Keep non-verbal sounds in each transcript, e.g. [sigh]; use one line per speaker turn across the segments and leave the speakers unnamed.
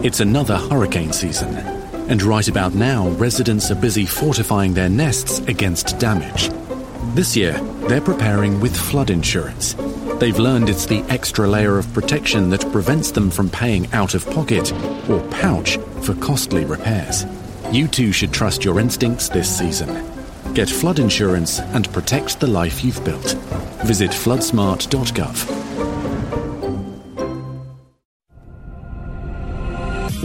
It's another hurricane season, and right about now, residents are busy fortifying their nests against damage. This year, they're preparing with flood insurance. They've learned it's the extra layer of protection that prevents them from paying out of pocket or pouch for costly repairs. You too should trust your instincts this season. Get flood insurance and protect the life you've built. Visit floodsmart.gov.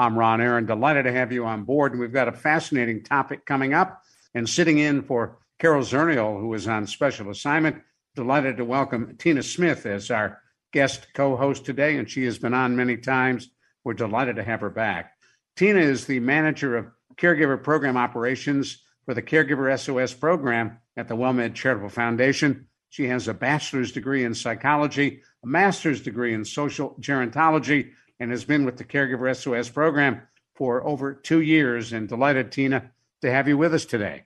I'm Ron Aaron. Delighted to have you on board. And we've got a fascinating topic coming up. And sitting in for Carol Zernial, who is on special assignment, delighted to welcome Tina Smith as our guest co host today. And she has been on many times. We're delighted to have her back. Tina is the manager of caregiver program operations for the Caregiver SOS program at the WellMed Charitable Foundation. She has a bachelor's degree in psychology, a master's degree in social gerontology, and has been with the Caregiver SOS program for over two years. And delighted, Tina, to have you with us today.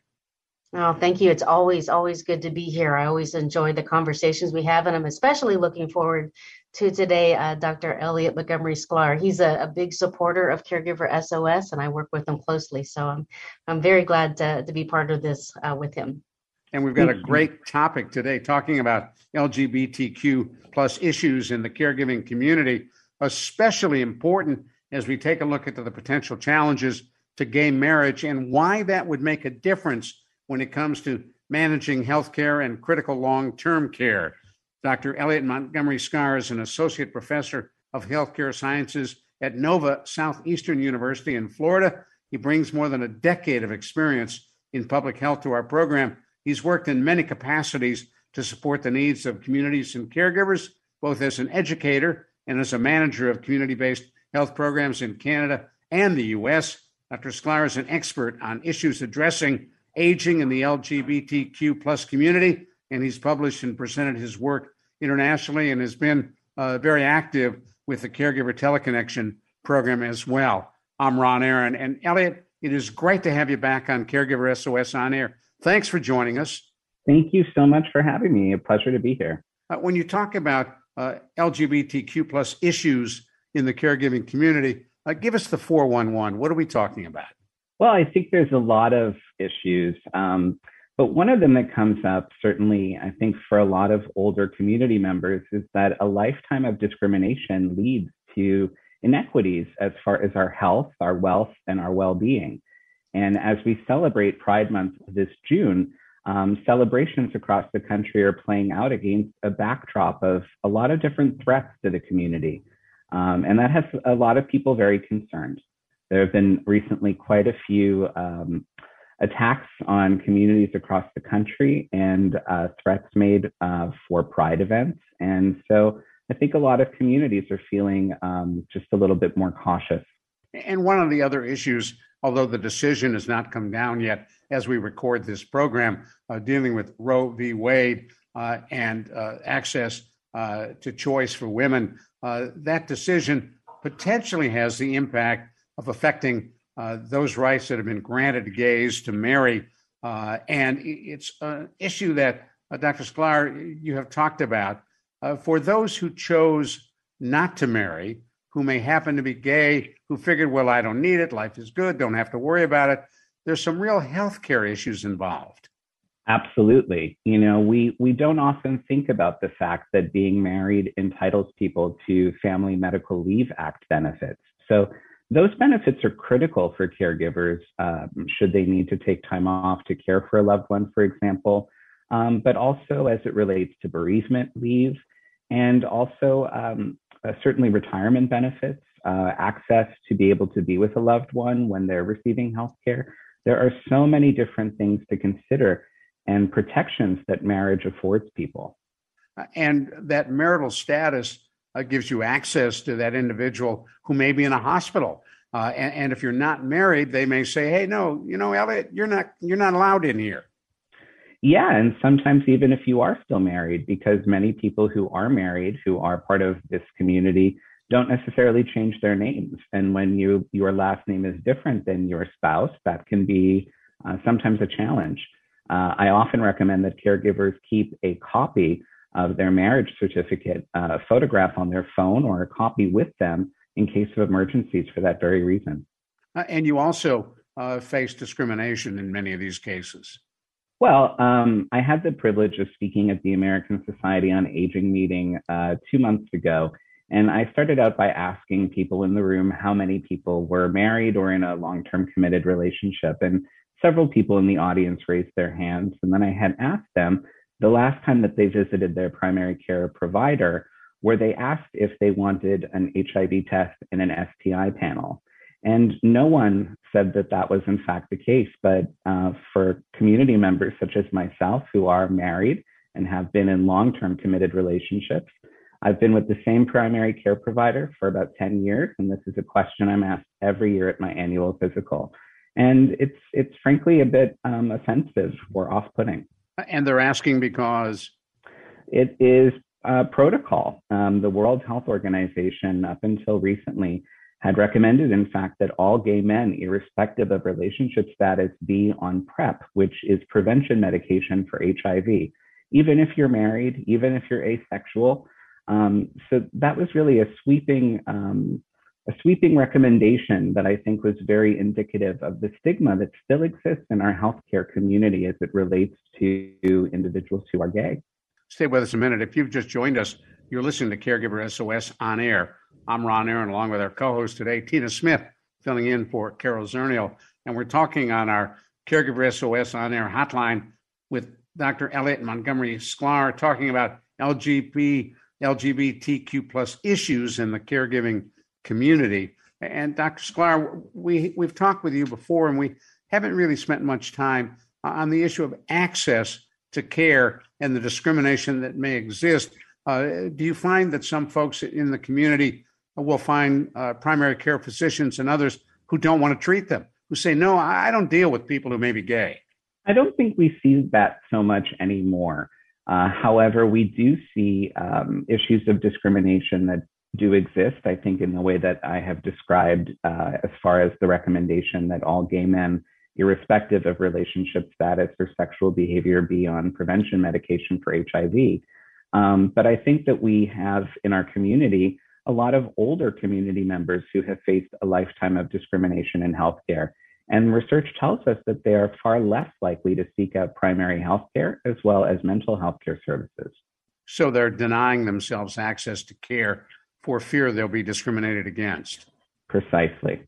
Oh, thank you. It's always, always good to be here. I always enjoy the conversations we have, and I'm especially looking forward to today uh, Dr. Elliot Montgomery Sklar. He's a, a, big supporter of Caregiver SOS, and I work with him closely. So I'm, I'm very glad to, to be part of this uh, with him.
And we've got a great topic today talking about LGBTQ plus issues in the caregiving community especially important as we take a look at the potential challenges to gay marriage and why that would make a difference when it comes to managing healthcare and critical long term care. Dr. Elliot Montgomery Sklar is an associate professor of healthcare sciences at Nova Southeastern University in Florida. He brings more than a decade of experience in public health to our program. He's worked in many capacities to support the needs of communities and caregivers, both as an educator and as a manager of community based health programs in Canada and the US. Dr. Sklar is an expert on issues addressing aging in the LGBTQ plus community, and he's published and presented his work internationally and has been uh, very active with the Caregiver Teleconnection program as well. I'm Ron Aaron. And Elliot, it is great to have you back on Caregiver SOS on air. Thanks for joining us.
Thank you so much for having me. A pleasure to be here.
Uh, when you talk about uh, LGBTQ plus issues in the caregiving community. Uh, give us the 411. What are we talking about?
Well, I think there's a lot of issues. Um, but one of them that comes up, certainly, I think, for a lot of older community members, is that a lifetime of discrimination leads to inequities as far as our health, our wealth, and our well being. And as we celebrate Pride Month this June, um, celebrations across the country are playing out against a backdrop of a lot of different threats to the community. Um, and that has a lot of people very concerned. There have been recently quite a few um, attacks on communities across the country and uh, threats made uh, for pride events. And so I think a lot of communities are feeling um, just a little bit more cautious.
And one of the other issues, although the decision has not come down yet, as we record this program, uh, dealing with Roe v. Wade uh, and uh, access uh, to choice for women. Uh, that decision potentially has the impact of affecting those rights that have been granted to gays to marry. and it's an issue that, Dr. Sklar, you have talked about. for those who chose not to marry, who may happen to be gay, who figured, well, I don't need it, life is good, don't have to worry about it there's some real healthcare issues involved.
Absolutely. You know, we we don't often think about the fact that being married entitles people to Family Medical Leave Act benefits. So those benefits are critical for caregivers um, should they need to take time off to care for a loved one, for example, um, but also as it relates to bereavement leave and also um, uh, certainly retirement benefits, uh, access to be able to be with a loved one when they're receiving health care. There are so many different things to consider and protections that marriage affords people.
And that marital status uh, gives you access to that individual who may be in a hospital Uh, and, and, if you're not married, they may say, "Hey, no, you know, Elliot, you're not you're not allowed in here."
Yeah, and sometimes even if you are still married, because many people who are married, who are part of this community, don't necessarily change their names. And when you your last name is different than your spouse, that can be uh, sometimes a challenge. Uh, I often recommend that caregivers keep a copy of their marriage certificate, a uh, photograph on their phone, or a copy with them in case of emergencies for that very reason.
Uh, and you also uh, face discrimination in many of these cases.
Well, um, I had the privilege of speaking at the American Society on Aging meeting uh, two months ago. And I started out by asking people in the room how many people were married or in a long term committed relationship. And several people in the audience raised their hands. And then I had asked them the last time that they visited their primary care provider, where they asked if they wanted an HIV test and an STI panel. And no one said that that was in fact the case. But uh, for community members such as myself who are married and have been in long term committed relationships, I've been with the same primary care provider for about 10 years. And this is a question I'm asked every year at my annual physical. And it's, it's frankly a bit um, offensive or off putting.
And they're asking because?
It is uh, protocol. Um, the World Health Organization, up until recently, had recommended, in fact, that all gay men, irrespective of relationship status, be on PrEP, which is prevention medication for HIV, even if you're married, even if you're asexual. Um, so that was really a sweeping, um, a sweeping recommendation that I think was very indicative of the stigma that still exists in our healthcare community as it relates to individuals who are gay.
Stay with us a minute. If you've just joined us, you're listening to Caregiver SOS on air. I'm Ron Aaron, along with our co host today, Tina Smith, filling in for Carol Zernial. And we're talking on our Caregiver SOS on air hotline with Dr. Elliot Montgomery Sklar, talking about LGBT, LGBTQ plus issues in the caregiving community. And Dr. Sklar, we, we've talked with you before, and we haven't really spent much time on the issue of access to care and the discrimination that may exist. Uh, do you find that some folks in the community will find uh, primary care physicians and others who don't want to treat them, who say, no, I don't deal with people who may be gay?
I don't think we see that so much anymore. Uh, however, we do see um, issues of discrimination that do exist, I think, in the way that I have described, uh, as far as the recommendation that all gay men irrespective of relationship status or sexual behavior, be on prevention medication for HIV. Um, but I think that we have in our community a lot of older community members who have faced a lifetime of discrimination in healthcare. And research tells us that they are far less likely to seek out primary health care as well as mental health care services.
So they're denying themselves access to care for fear they'll be discriminated against.
Precisely.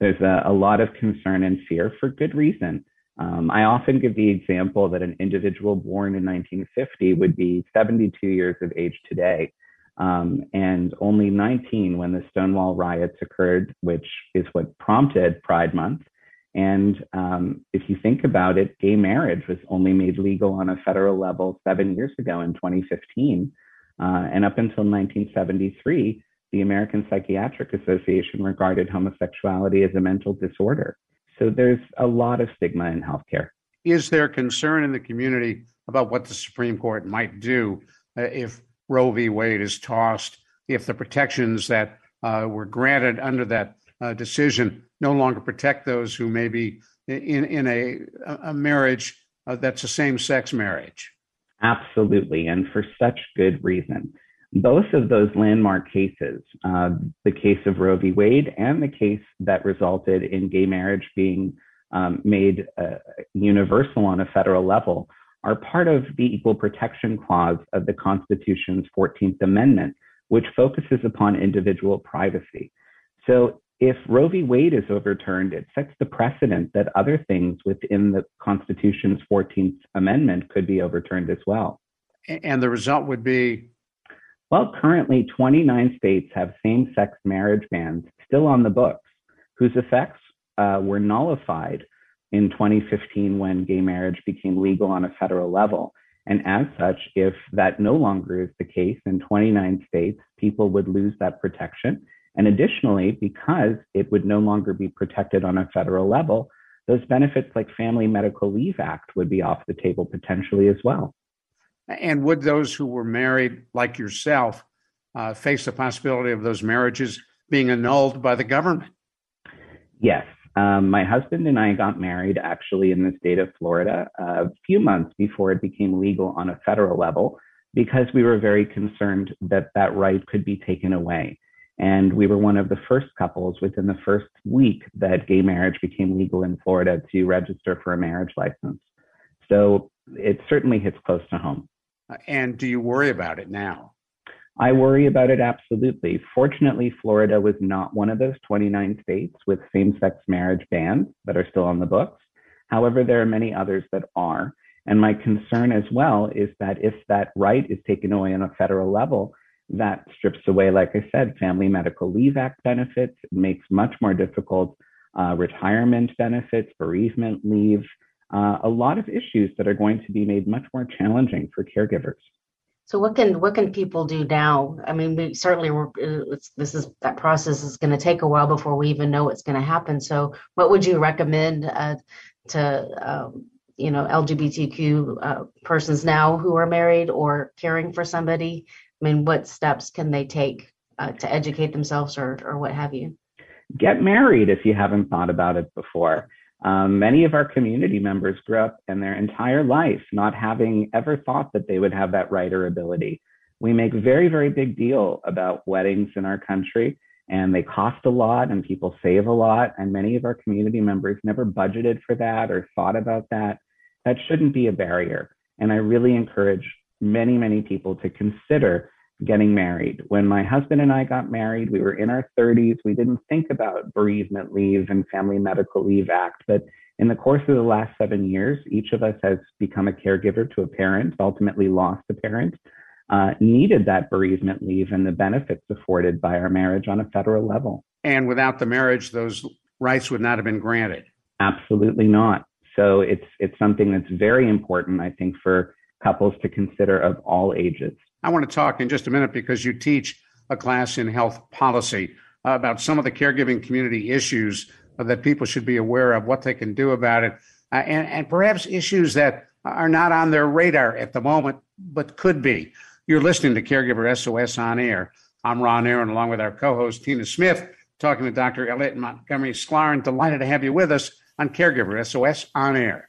There's a, a lot of concern and fear for good reason. Um, I often give the example that an individual born in 1950 would be 72 years of age today, um, and only 19 when the Stonewall riots occurred, which is what prompted Pride Month. And um, if you think about it, gay marriage was only made legal on a federal level seven years ago in 2015. Uh, and up until 1973, the American Psychiatric Association regarded homosexuality as a mental disorder. So there's a lot of stigma in healthcare.
Is there concern in the community about what the Supreme Court might do uh, if Roe v. Wade is tossed, if the protections that uh, were granted under that uh, decision no longer protect those who may be in, in a, a marriage uh, that's a same sex marriage?
Absolutely, and for such good reason both of those landmark cases, uh, the case of Roe v. Wade and the case that resulted in gay marriage being um, made uh, universal on a federal level, are part of the Equal Protection Clause of the Constitution's 14th Amendment, which focuses upon individual privacy. So if Roe v. Wade is overturned, it sets the precedent that other things within the Constitution's 14th Amendment could be overturned as well.
And the result would be
well, currently 29 states have same sex marriage bans still on the books, whose effects uh, were nullified in 2015 when gay marriage became legal on a federal level. And as such, if that no longer is the case in 29 states, people would lose that protection And additionally, because it would no longer be protected on a federal level, those benefits like Family Medical Leave Act would be off the table potentially as well.
And would those who were married, like yourself, uh, face the possibility of those marriages being annulled by the government?
Yes. Um, my husband and I got married actually in the state of Florida a few months before it became legal on a federal level because we were very concerned that that right could be taken away. And we were one of the first couples within the first week that gay marriage became legal in Florida to register for a marriage license. So it certainly hits close to home.
And do you worry about it now?
I worry about it absolutely. Fortunately, Florida was not one of those 29 states with same sex marriage bans that are still on the books. However, there are many others that are. And my concern as well is that if that right is taken away on a federal level, that strips away, like I said, Family Medical Leave Act benefits, makes much more difficult uh, retirement benefits, bereavement leave, uh, a lot of issues that are going to be made much more challenging for caregivers.
So what can what can people do now? I mean, we certainly uh, this is that process is going to take a while before we even know what's going to happen. So what would you recommend uh, to um, you know LGBTQ uh, persons now who are married or caring for somebody? I mean, what steps can they take uh, to educate themselves or or what have you?
Get married if you haven't thought about it before. Um, many of our community members grew up in their entire life not having ever thought that they would have that right or ability. We make very, very big deal about weddings in our country, and they cost a lot, and people save a lot. And many of our community members never budgeted for that or thought about that. That shouldn't be a barrier. And I really encourage many, many people to consider getting married. When my husband and I got married, we were in our 30s. We didn't think about bereavement leave and Family Medical Leave Act, but in the course of the last seven years, each of us has become a caregiver to a parent, ultimately lost a parent, uh, needed that bereavement leave and the benefits afforded by our marriage on a federal level.
And without the marriage, those rights would not have been granted.
Absolutely not. So it's it's something that's very important, I think, for couples to consider of all ages.
I want to talk in just a minute because you teach a class in health policy about some of the caregiving community issues that people should be aware of, what they can do about it, uh, and, and perhaps issues that are not on their radar at the moment, but could be. You're listening to Caregiver SOS on air. I'm Ron Aaron, along with our co host, Tina Smith, talking to Dr. Elliot Montgomery Sklar, and delighted to have you with us on Caregiver SOS on air.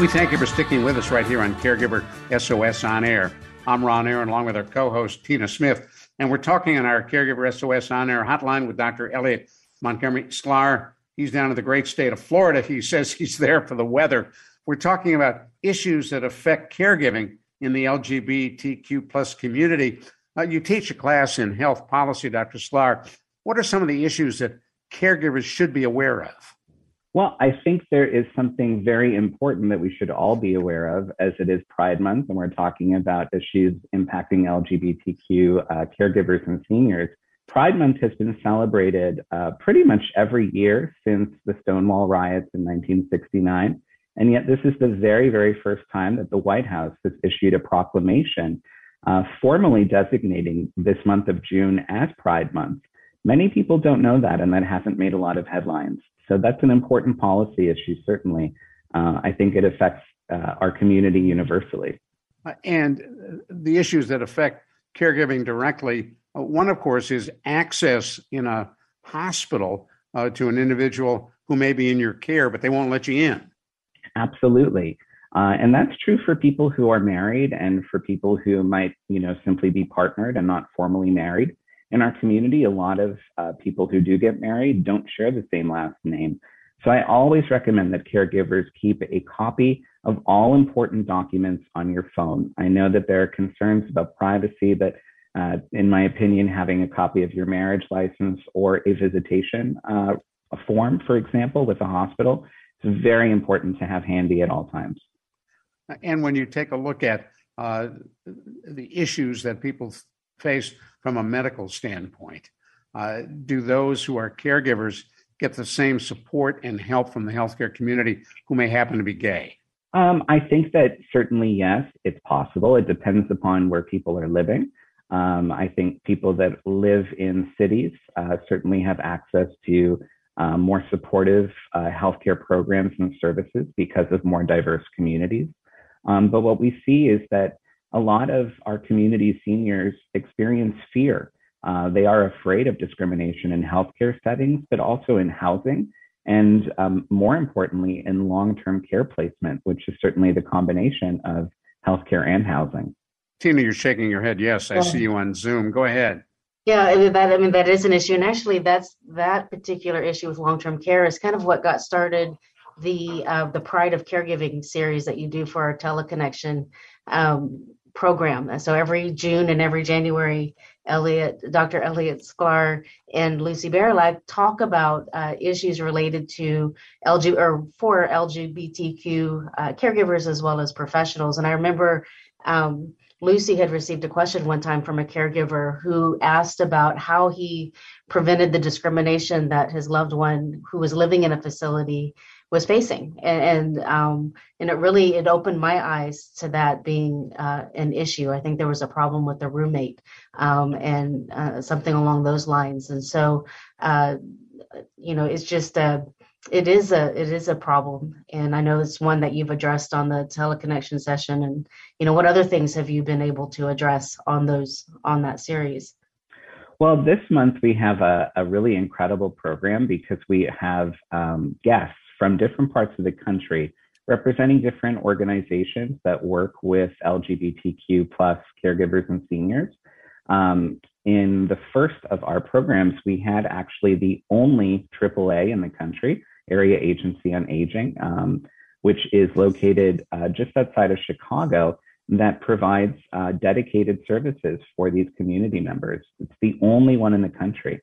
We thank you for sticking with us right here on Caregiver SOS on Air. I'm Ron Aaron, along with our co host, Tina Smith, and we're talking on our Caregiver SOS on Air hotline with Dr. Elliot Montgomery Sklar. He's down in the great state of Florida. He says he's there for the weather. We're talking about issues that affect caregiving in the LGBTQ plus community. Uh, you teach a class in health policy, Dr. Sklar. What are some of the issues that caregivers should be aware of?
Well, I think there is something very important that we should all be aware of as it is Pride Month, and we're talking about issues impacting LGBTQ uh, caregivers and seniors. Pride Month has been celebrated uh, pretty much every year since the Stonewall riots in 1969. And yet, this is the very, very first time that the White House has issued a proclamation uh, formally designating this month of June as Pride Month. Many people don't know that, and that hasn't made a lot of headlines. So that's an important policy issue, certainly. Uh, I think it affects uh, our community universally.
Uh, and the issues that affect caregiving directly, uh, one, of course, is access in a hospital uh, to an individual who may be in your care, but they won't let you in.
Absolutely. Uh, and that's true for people who are married and for people who might, you know, simply be partnered and not formally married. In our community, a lot of uh, people who do get married don't share the same last name. So I always recommend that caregivers keep a copy of all important documents on your phone. I know that there are concerns about privacy, but uh, in my opinion, having a copy of your marriage license or a visitation uh, form, for example, with a hospital, it's very important to have handy at all times.
And when you take a look at uh, the issues that people face from a medical standpoint, uh, do those who are caregivers get the same support and help from the healthcare community who may happen to be gay?
Um, I think that certainly, yes, it's possible. It depends upon where people are living. Um, I think people that live in cities uh, certainly have access to uh, more supportive uh, healthcare programs and services because of more diverse communities. Um, but what we see is that a lot of our community seniors experience fear. Uh, they are afraid of discrimination in healthcare settings, but also in housing, and um, more importantly, in long term care placement, which is certainly the combination of healthcare and housing.
Tina, you're shaking your head. Yes, I yeah. see you on Zoom. Go ahead.
Yeah, that I mean that is an issue, and actually, that's that particular issue with long term care is kind of what got started the uh, the Pride of Caregiving series that you do for our teleconnection um, program. And so every June and every January, Elliot, Dr. Elliot Sklar and Lucy Barylak talk about uh, issues related to LG or for LGBTQ uh, caregivers as well as professionals. And I remember um, Lucy had received a question one time from a caregiver who asked about how he prevented the discrimination that his loved one who was living in a facility was facing. And and, um, and it really it opened my eyes to that being uh, an issue. I think there was a problem with the roommate um, and uh, something along those lines. And so uh, you know it's just a it is a it is a problem. And i know it's one that you've addressed on the teleconnection session. And you know what other things have you been able to address on those on that series?
Well this month we have a, a really incredible program because we have um, guests from different parts of the country representing different organizations that work with LGBTQ plus caregivers and seniors. Um, in the first of our programs, we had actually the only AAA in the country, Area Agency on Aging, um, which is located uh, just outside of Chicago, that provides uh, dedicated services for these community members. It's the only one in the country.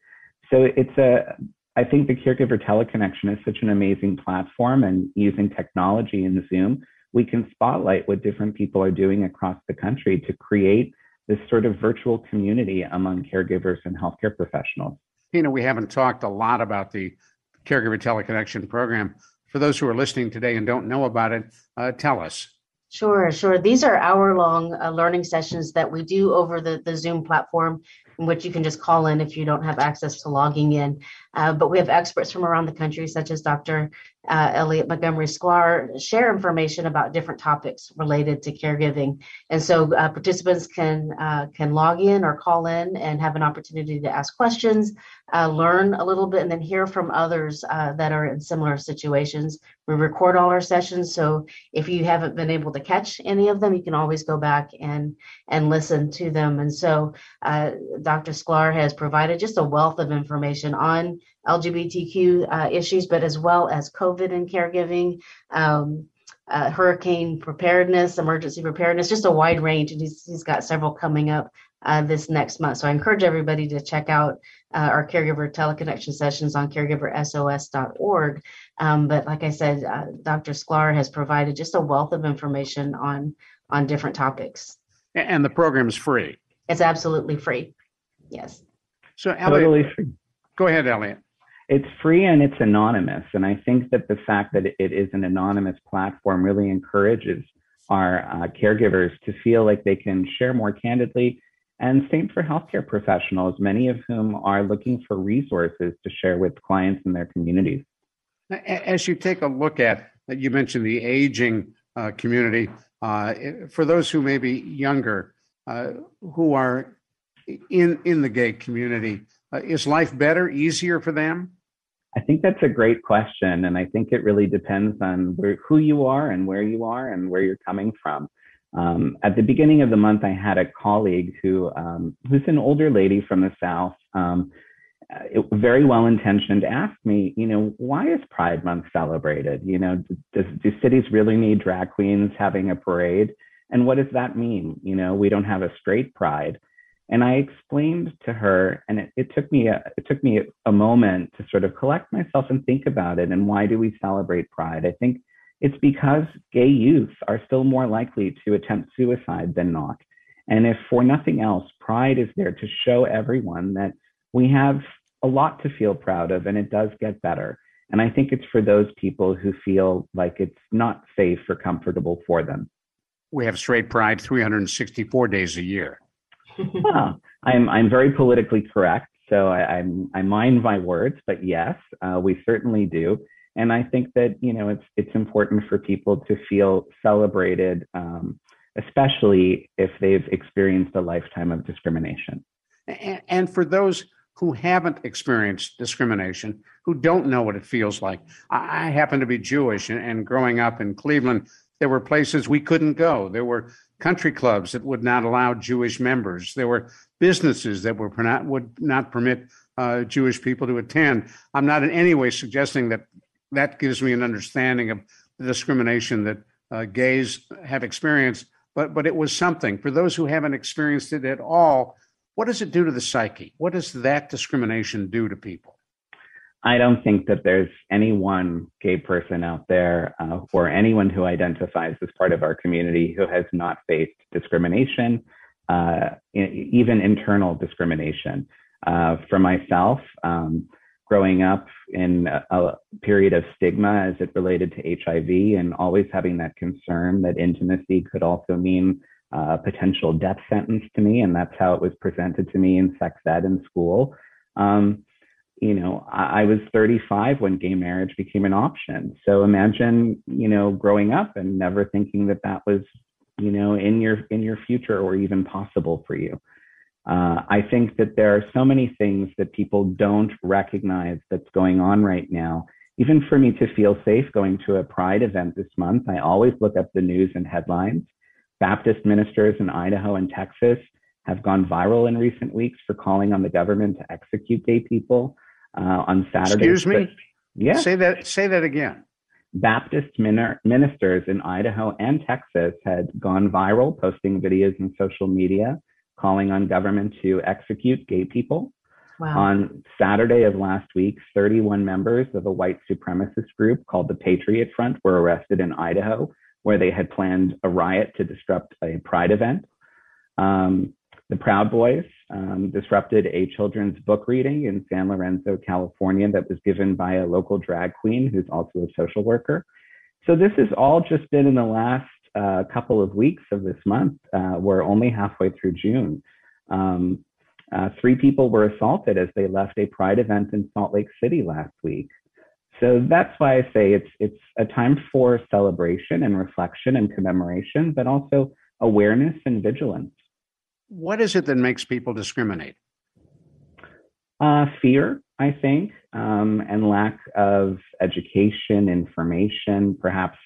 So it's a I think the caregiver teleconnection is such an amazing platform, and using technology in Zoom, we can spotlight what different people are doing across the country to create this sort of virtual community among caregivers and healthcare professionals.
You know, we haven't talked a lot about the caregiver teleconnection program. For those who are listening today and don't know about it, uh, tell us.
Sure, sure. These are hour long uh, learning sessions that we do over the, the Zoom platform in which you can just call in if you don't have access to logging in. Uh, but we have experts from around the country, such as Dr. Uh, Elliot Montgomery Sklar, share information about different topics related to caregiving. And so uh, participants can uh, can log in or call in and have an opportunity to ask questions, uh, learn a little bit, and then hear from others uh, that are in similar situations. We record all our sessions, so if you haven't been able to catch any of them, you can always go back and and listen to them. And so Dr. Sklar has provided just a wealth of information on LGBTQ uh, issues, but as well as COVID and caregiving, um, uh, hurricane preparedness, emergency preparedness, just a wide range. And he's, he's got several coming up uh, this next month. So I encourage everybody to check out uh, our caregiver teleconnection sessions on caregiversos.org. Um, but like I said, uh, Dr. Sklar has provided just a wealth of information on on different topics.
And the program is free.
It's absolutely free. Yes.
So, Elliot, totally free. go ahead, Elliot.
It's free and it's anonymous. And I think that the fact that it is an anonymous platform really encourages our uh, caregivers to feel like they can share more candidly. And same for healthcare professionals, many of whom are looking for resources to share with clients in their communities.
As you take a look at, you mentioned the aging uh, community, uh, for those who may be younger, uh, who are in in the gay community. Uh, is life better, easier for them?
I think that's a great question. And I think it really depends on where, who you are and where you are and where you're coming from. Um, at the beginning of the month, I had a colleague who, um, who's an older lady from the South, um, it, very well intentioned, asked me, you know, why is Pride Month celebrated? You know, does, do cities really need drag queens having a parade? And what does that mean? You know, we don't have a straight pride. And I explained to her, and it, it took me a, it took me a moment to sort of collect myself and think about it. And why do we celebrate Pride? I think it's because gay youth are still more likely to attempt suicide than not. And if for nothing else, Pride is there to show everyone that we have a lot to feel proud of, and it does get better. And I think it's for those people who feel like it's not safe or comfortable for them.
We have straight pride 364 days a year. [laughs]
well, I'm I'm very politically correct, so I, I'm I mind my words, but yes, uh, we certainly do. And I think that you know it's it's important for people to feel celebrated, um, especially if they've experienced a lifetime of discrimination.
And, and for those who haven't experienced discrimination, who don't know what it feels like. I, I happen to be Jewish, and, growing up in Cleveland, there were places we couldn't go. There were country clubs that would not allow Jewish members. There were businesses that were not, would not permit uh, Jewish people to attend. I'm not in any way suggesting that that gives me an understanding of the discrimination that uh, gays have experienced, but but it was something for those who haven't experienced it at all what does it do to the psyche? What does that discrimination do to people?
I don't think that there's any one gay person out there uh, or anyone who identifies as part of our community who has not faced discrimination, uh, even internal discrimination. Uh, for myself, um, growing up in a, a, period of stigma as it related to HIV and always having that concern that intimacy could also mean uh, potential death sentence to me, and that's how it was presented to me in sex ed in school. Um, you know, I, I, was 35 when gay marriage became an option. So imagine, you know, growing up and never thinking that that was, you know, in your in your future or even possible for you. Uh, I think that there are so many things that people don't recognize that's going on right now. Even for me to feel safe going to a Pride event this month, I always look up the news and headlines Baptist ministers in Idaho and Texas have gone viral in recent weeks for calling on the government to execute gay people uh, on Saturday.
Excuse me. Yeah. Say that. Say that again.
Baptist min- ministers in Idaho and Texas had gone viral, posting videos in social media calling on government to execute gay people. Wow. On Saturday of last week, 31 members of a white supremacist group called the Patriot Front were arrested in Idaho where they had planned a riot to disrupt a pride event. Um, the Proud Boys um, disrupted a children's book reading in San Lorenzo, California, that was given by a local drag queen who's also a social worker. So this has all just been in the last uh, couple of weeks of this month. Uh, we're only halfway through June. Um, uh, three people were assaulted as they left a pride event in Salt Lake City last week. So that's why I say it's it's a time for celebration and reflection and commemoration, but also awareness and vigilance.
What is it that makes people discriminate?
Uh, fear, I think, um, and lack of education, information, perhaps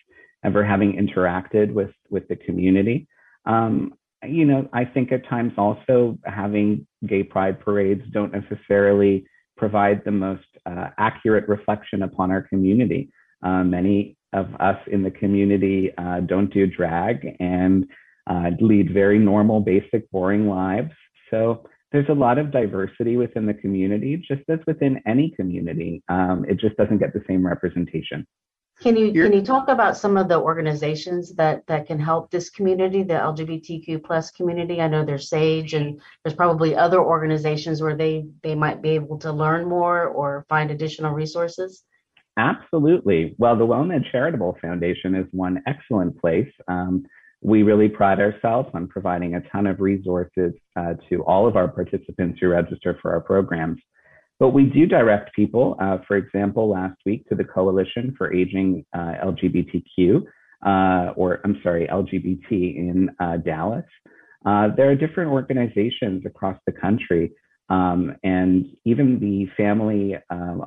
ever having interacted with with the community. Um, you know, I think at times also having gay pride parades don't necessarily provide the most uh, accurate reflection upon our community. Uh, many of us in the community uh, don't do drag and uh, lead very normal, basic, boring lives. So there's a lot of diversity within the community, just as within any community. Um, it just doesn't get the same representation.
Can you You're, can you talk about some of the organizations that that can help this community, the LGBTQ plus community? I know there's Sage, and there's probably other organizations where they they might be able to learn more or find additional resources.
Absolutely. Well, the WellMed Charitable Foundation is one excellent place. Um, we really pride ourselves on providing a ton of resources uh, to all of our participants who register for our programs. But we do direct people, uh, for example, last week to the Coalition for Aging uh, LGBTQ, uh, or I'm sorry, LGBT in uh, Dallas. Uh, there are different organizations across the country Um, and even the Family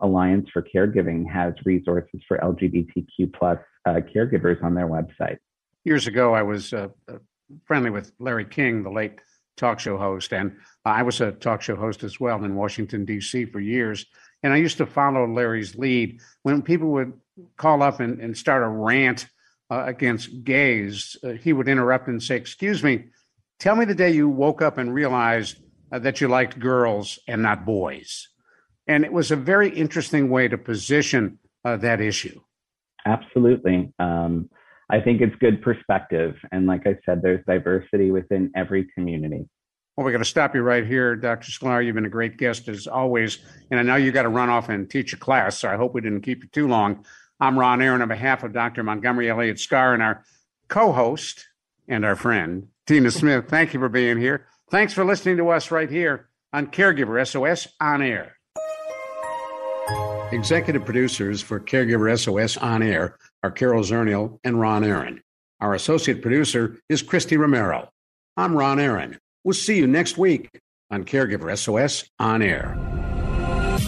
Alliance for Caregiving has resources for LGBTQ plus caregivers on their website.
Years ago, I was uh, uh, friendly with Larry King, the late talk show host, and I was a talk show host as well in Washington D.C. for years. And I used to follow Larry's lead when people would call up and, and start a rant uh, against gays. Uh, he would interrupt and say, "Excuse me, tell me the day you woke up and realized." uh, that you liked girls and not boys. And it was a very interesting way to position uh, that issue.
Absolutely. Um, I think it's good perspective. And like I said, there's diversity within every community.
Well, we're going to stop you right here, Dr. Sklar. You've been a great guest as always. And I know you got to run off and teach a class, so I hope we didn't keep you too long. I'm Ron Aaron on behalf of Dr. Montgomery Elliot Sklar and our co host and our friend, Tina Smith. Thank you for being here. Thanks for listening to us right here on Caregiver SOS On Air. Executive producers for Caregiver SOS On Air are Carol Zernial and Ron Aaron. Our associate producer is Christy Romero. I'm Ron Aaron. We'll see you next week on Caregiver SOS On Air.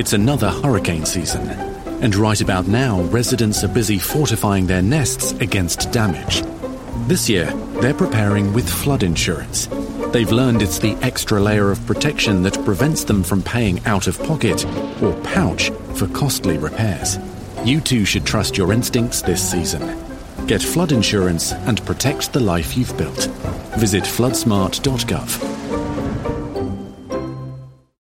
It's another hurricane season, and right about now, residents are busy fortifying their nests against damage. This year, they're preparing with flood insurance. They've learned it's the extra layer of protection that prevents them from paying out of pocket or pouch for costly repairs. You too should trust your instincts this season. Get flood insurance and protect the life you've built. Visit floodsmart.gov.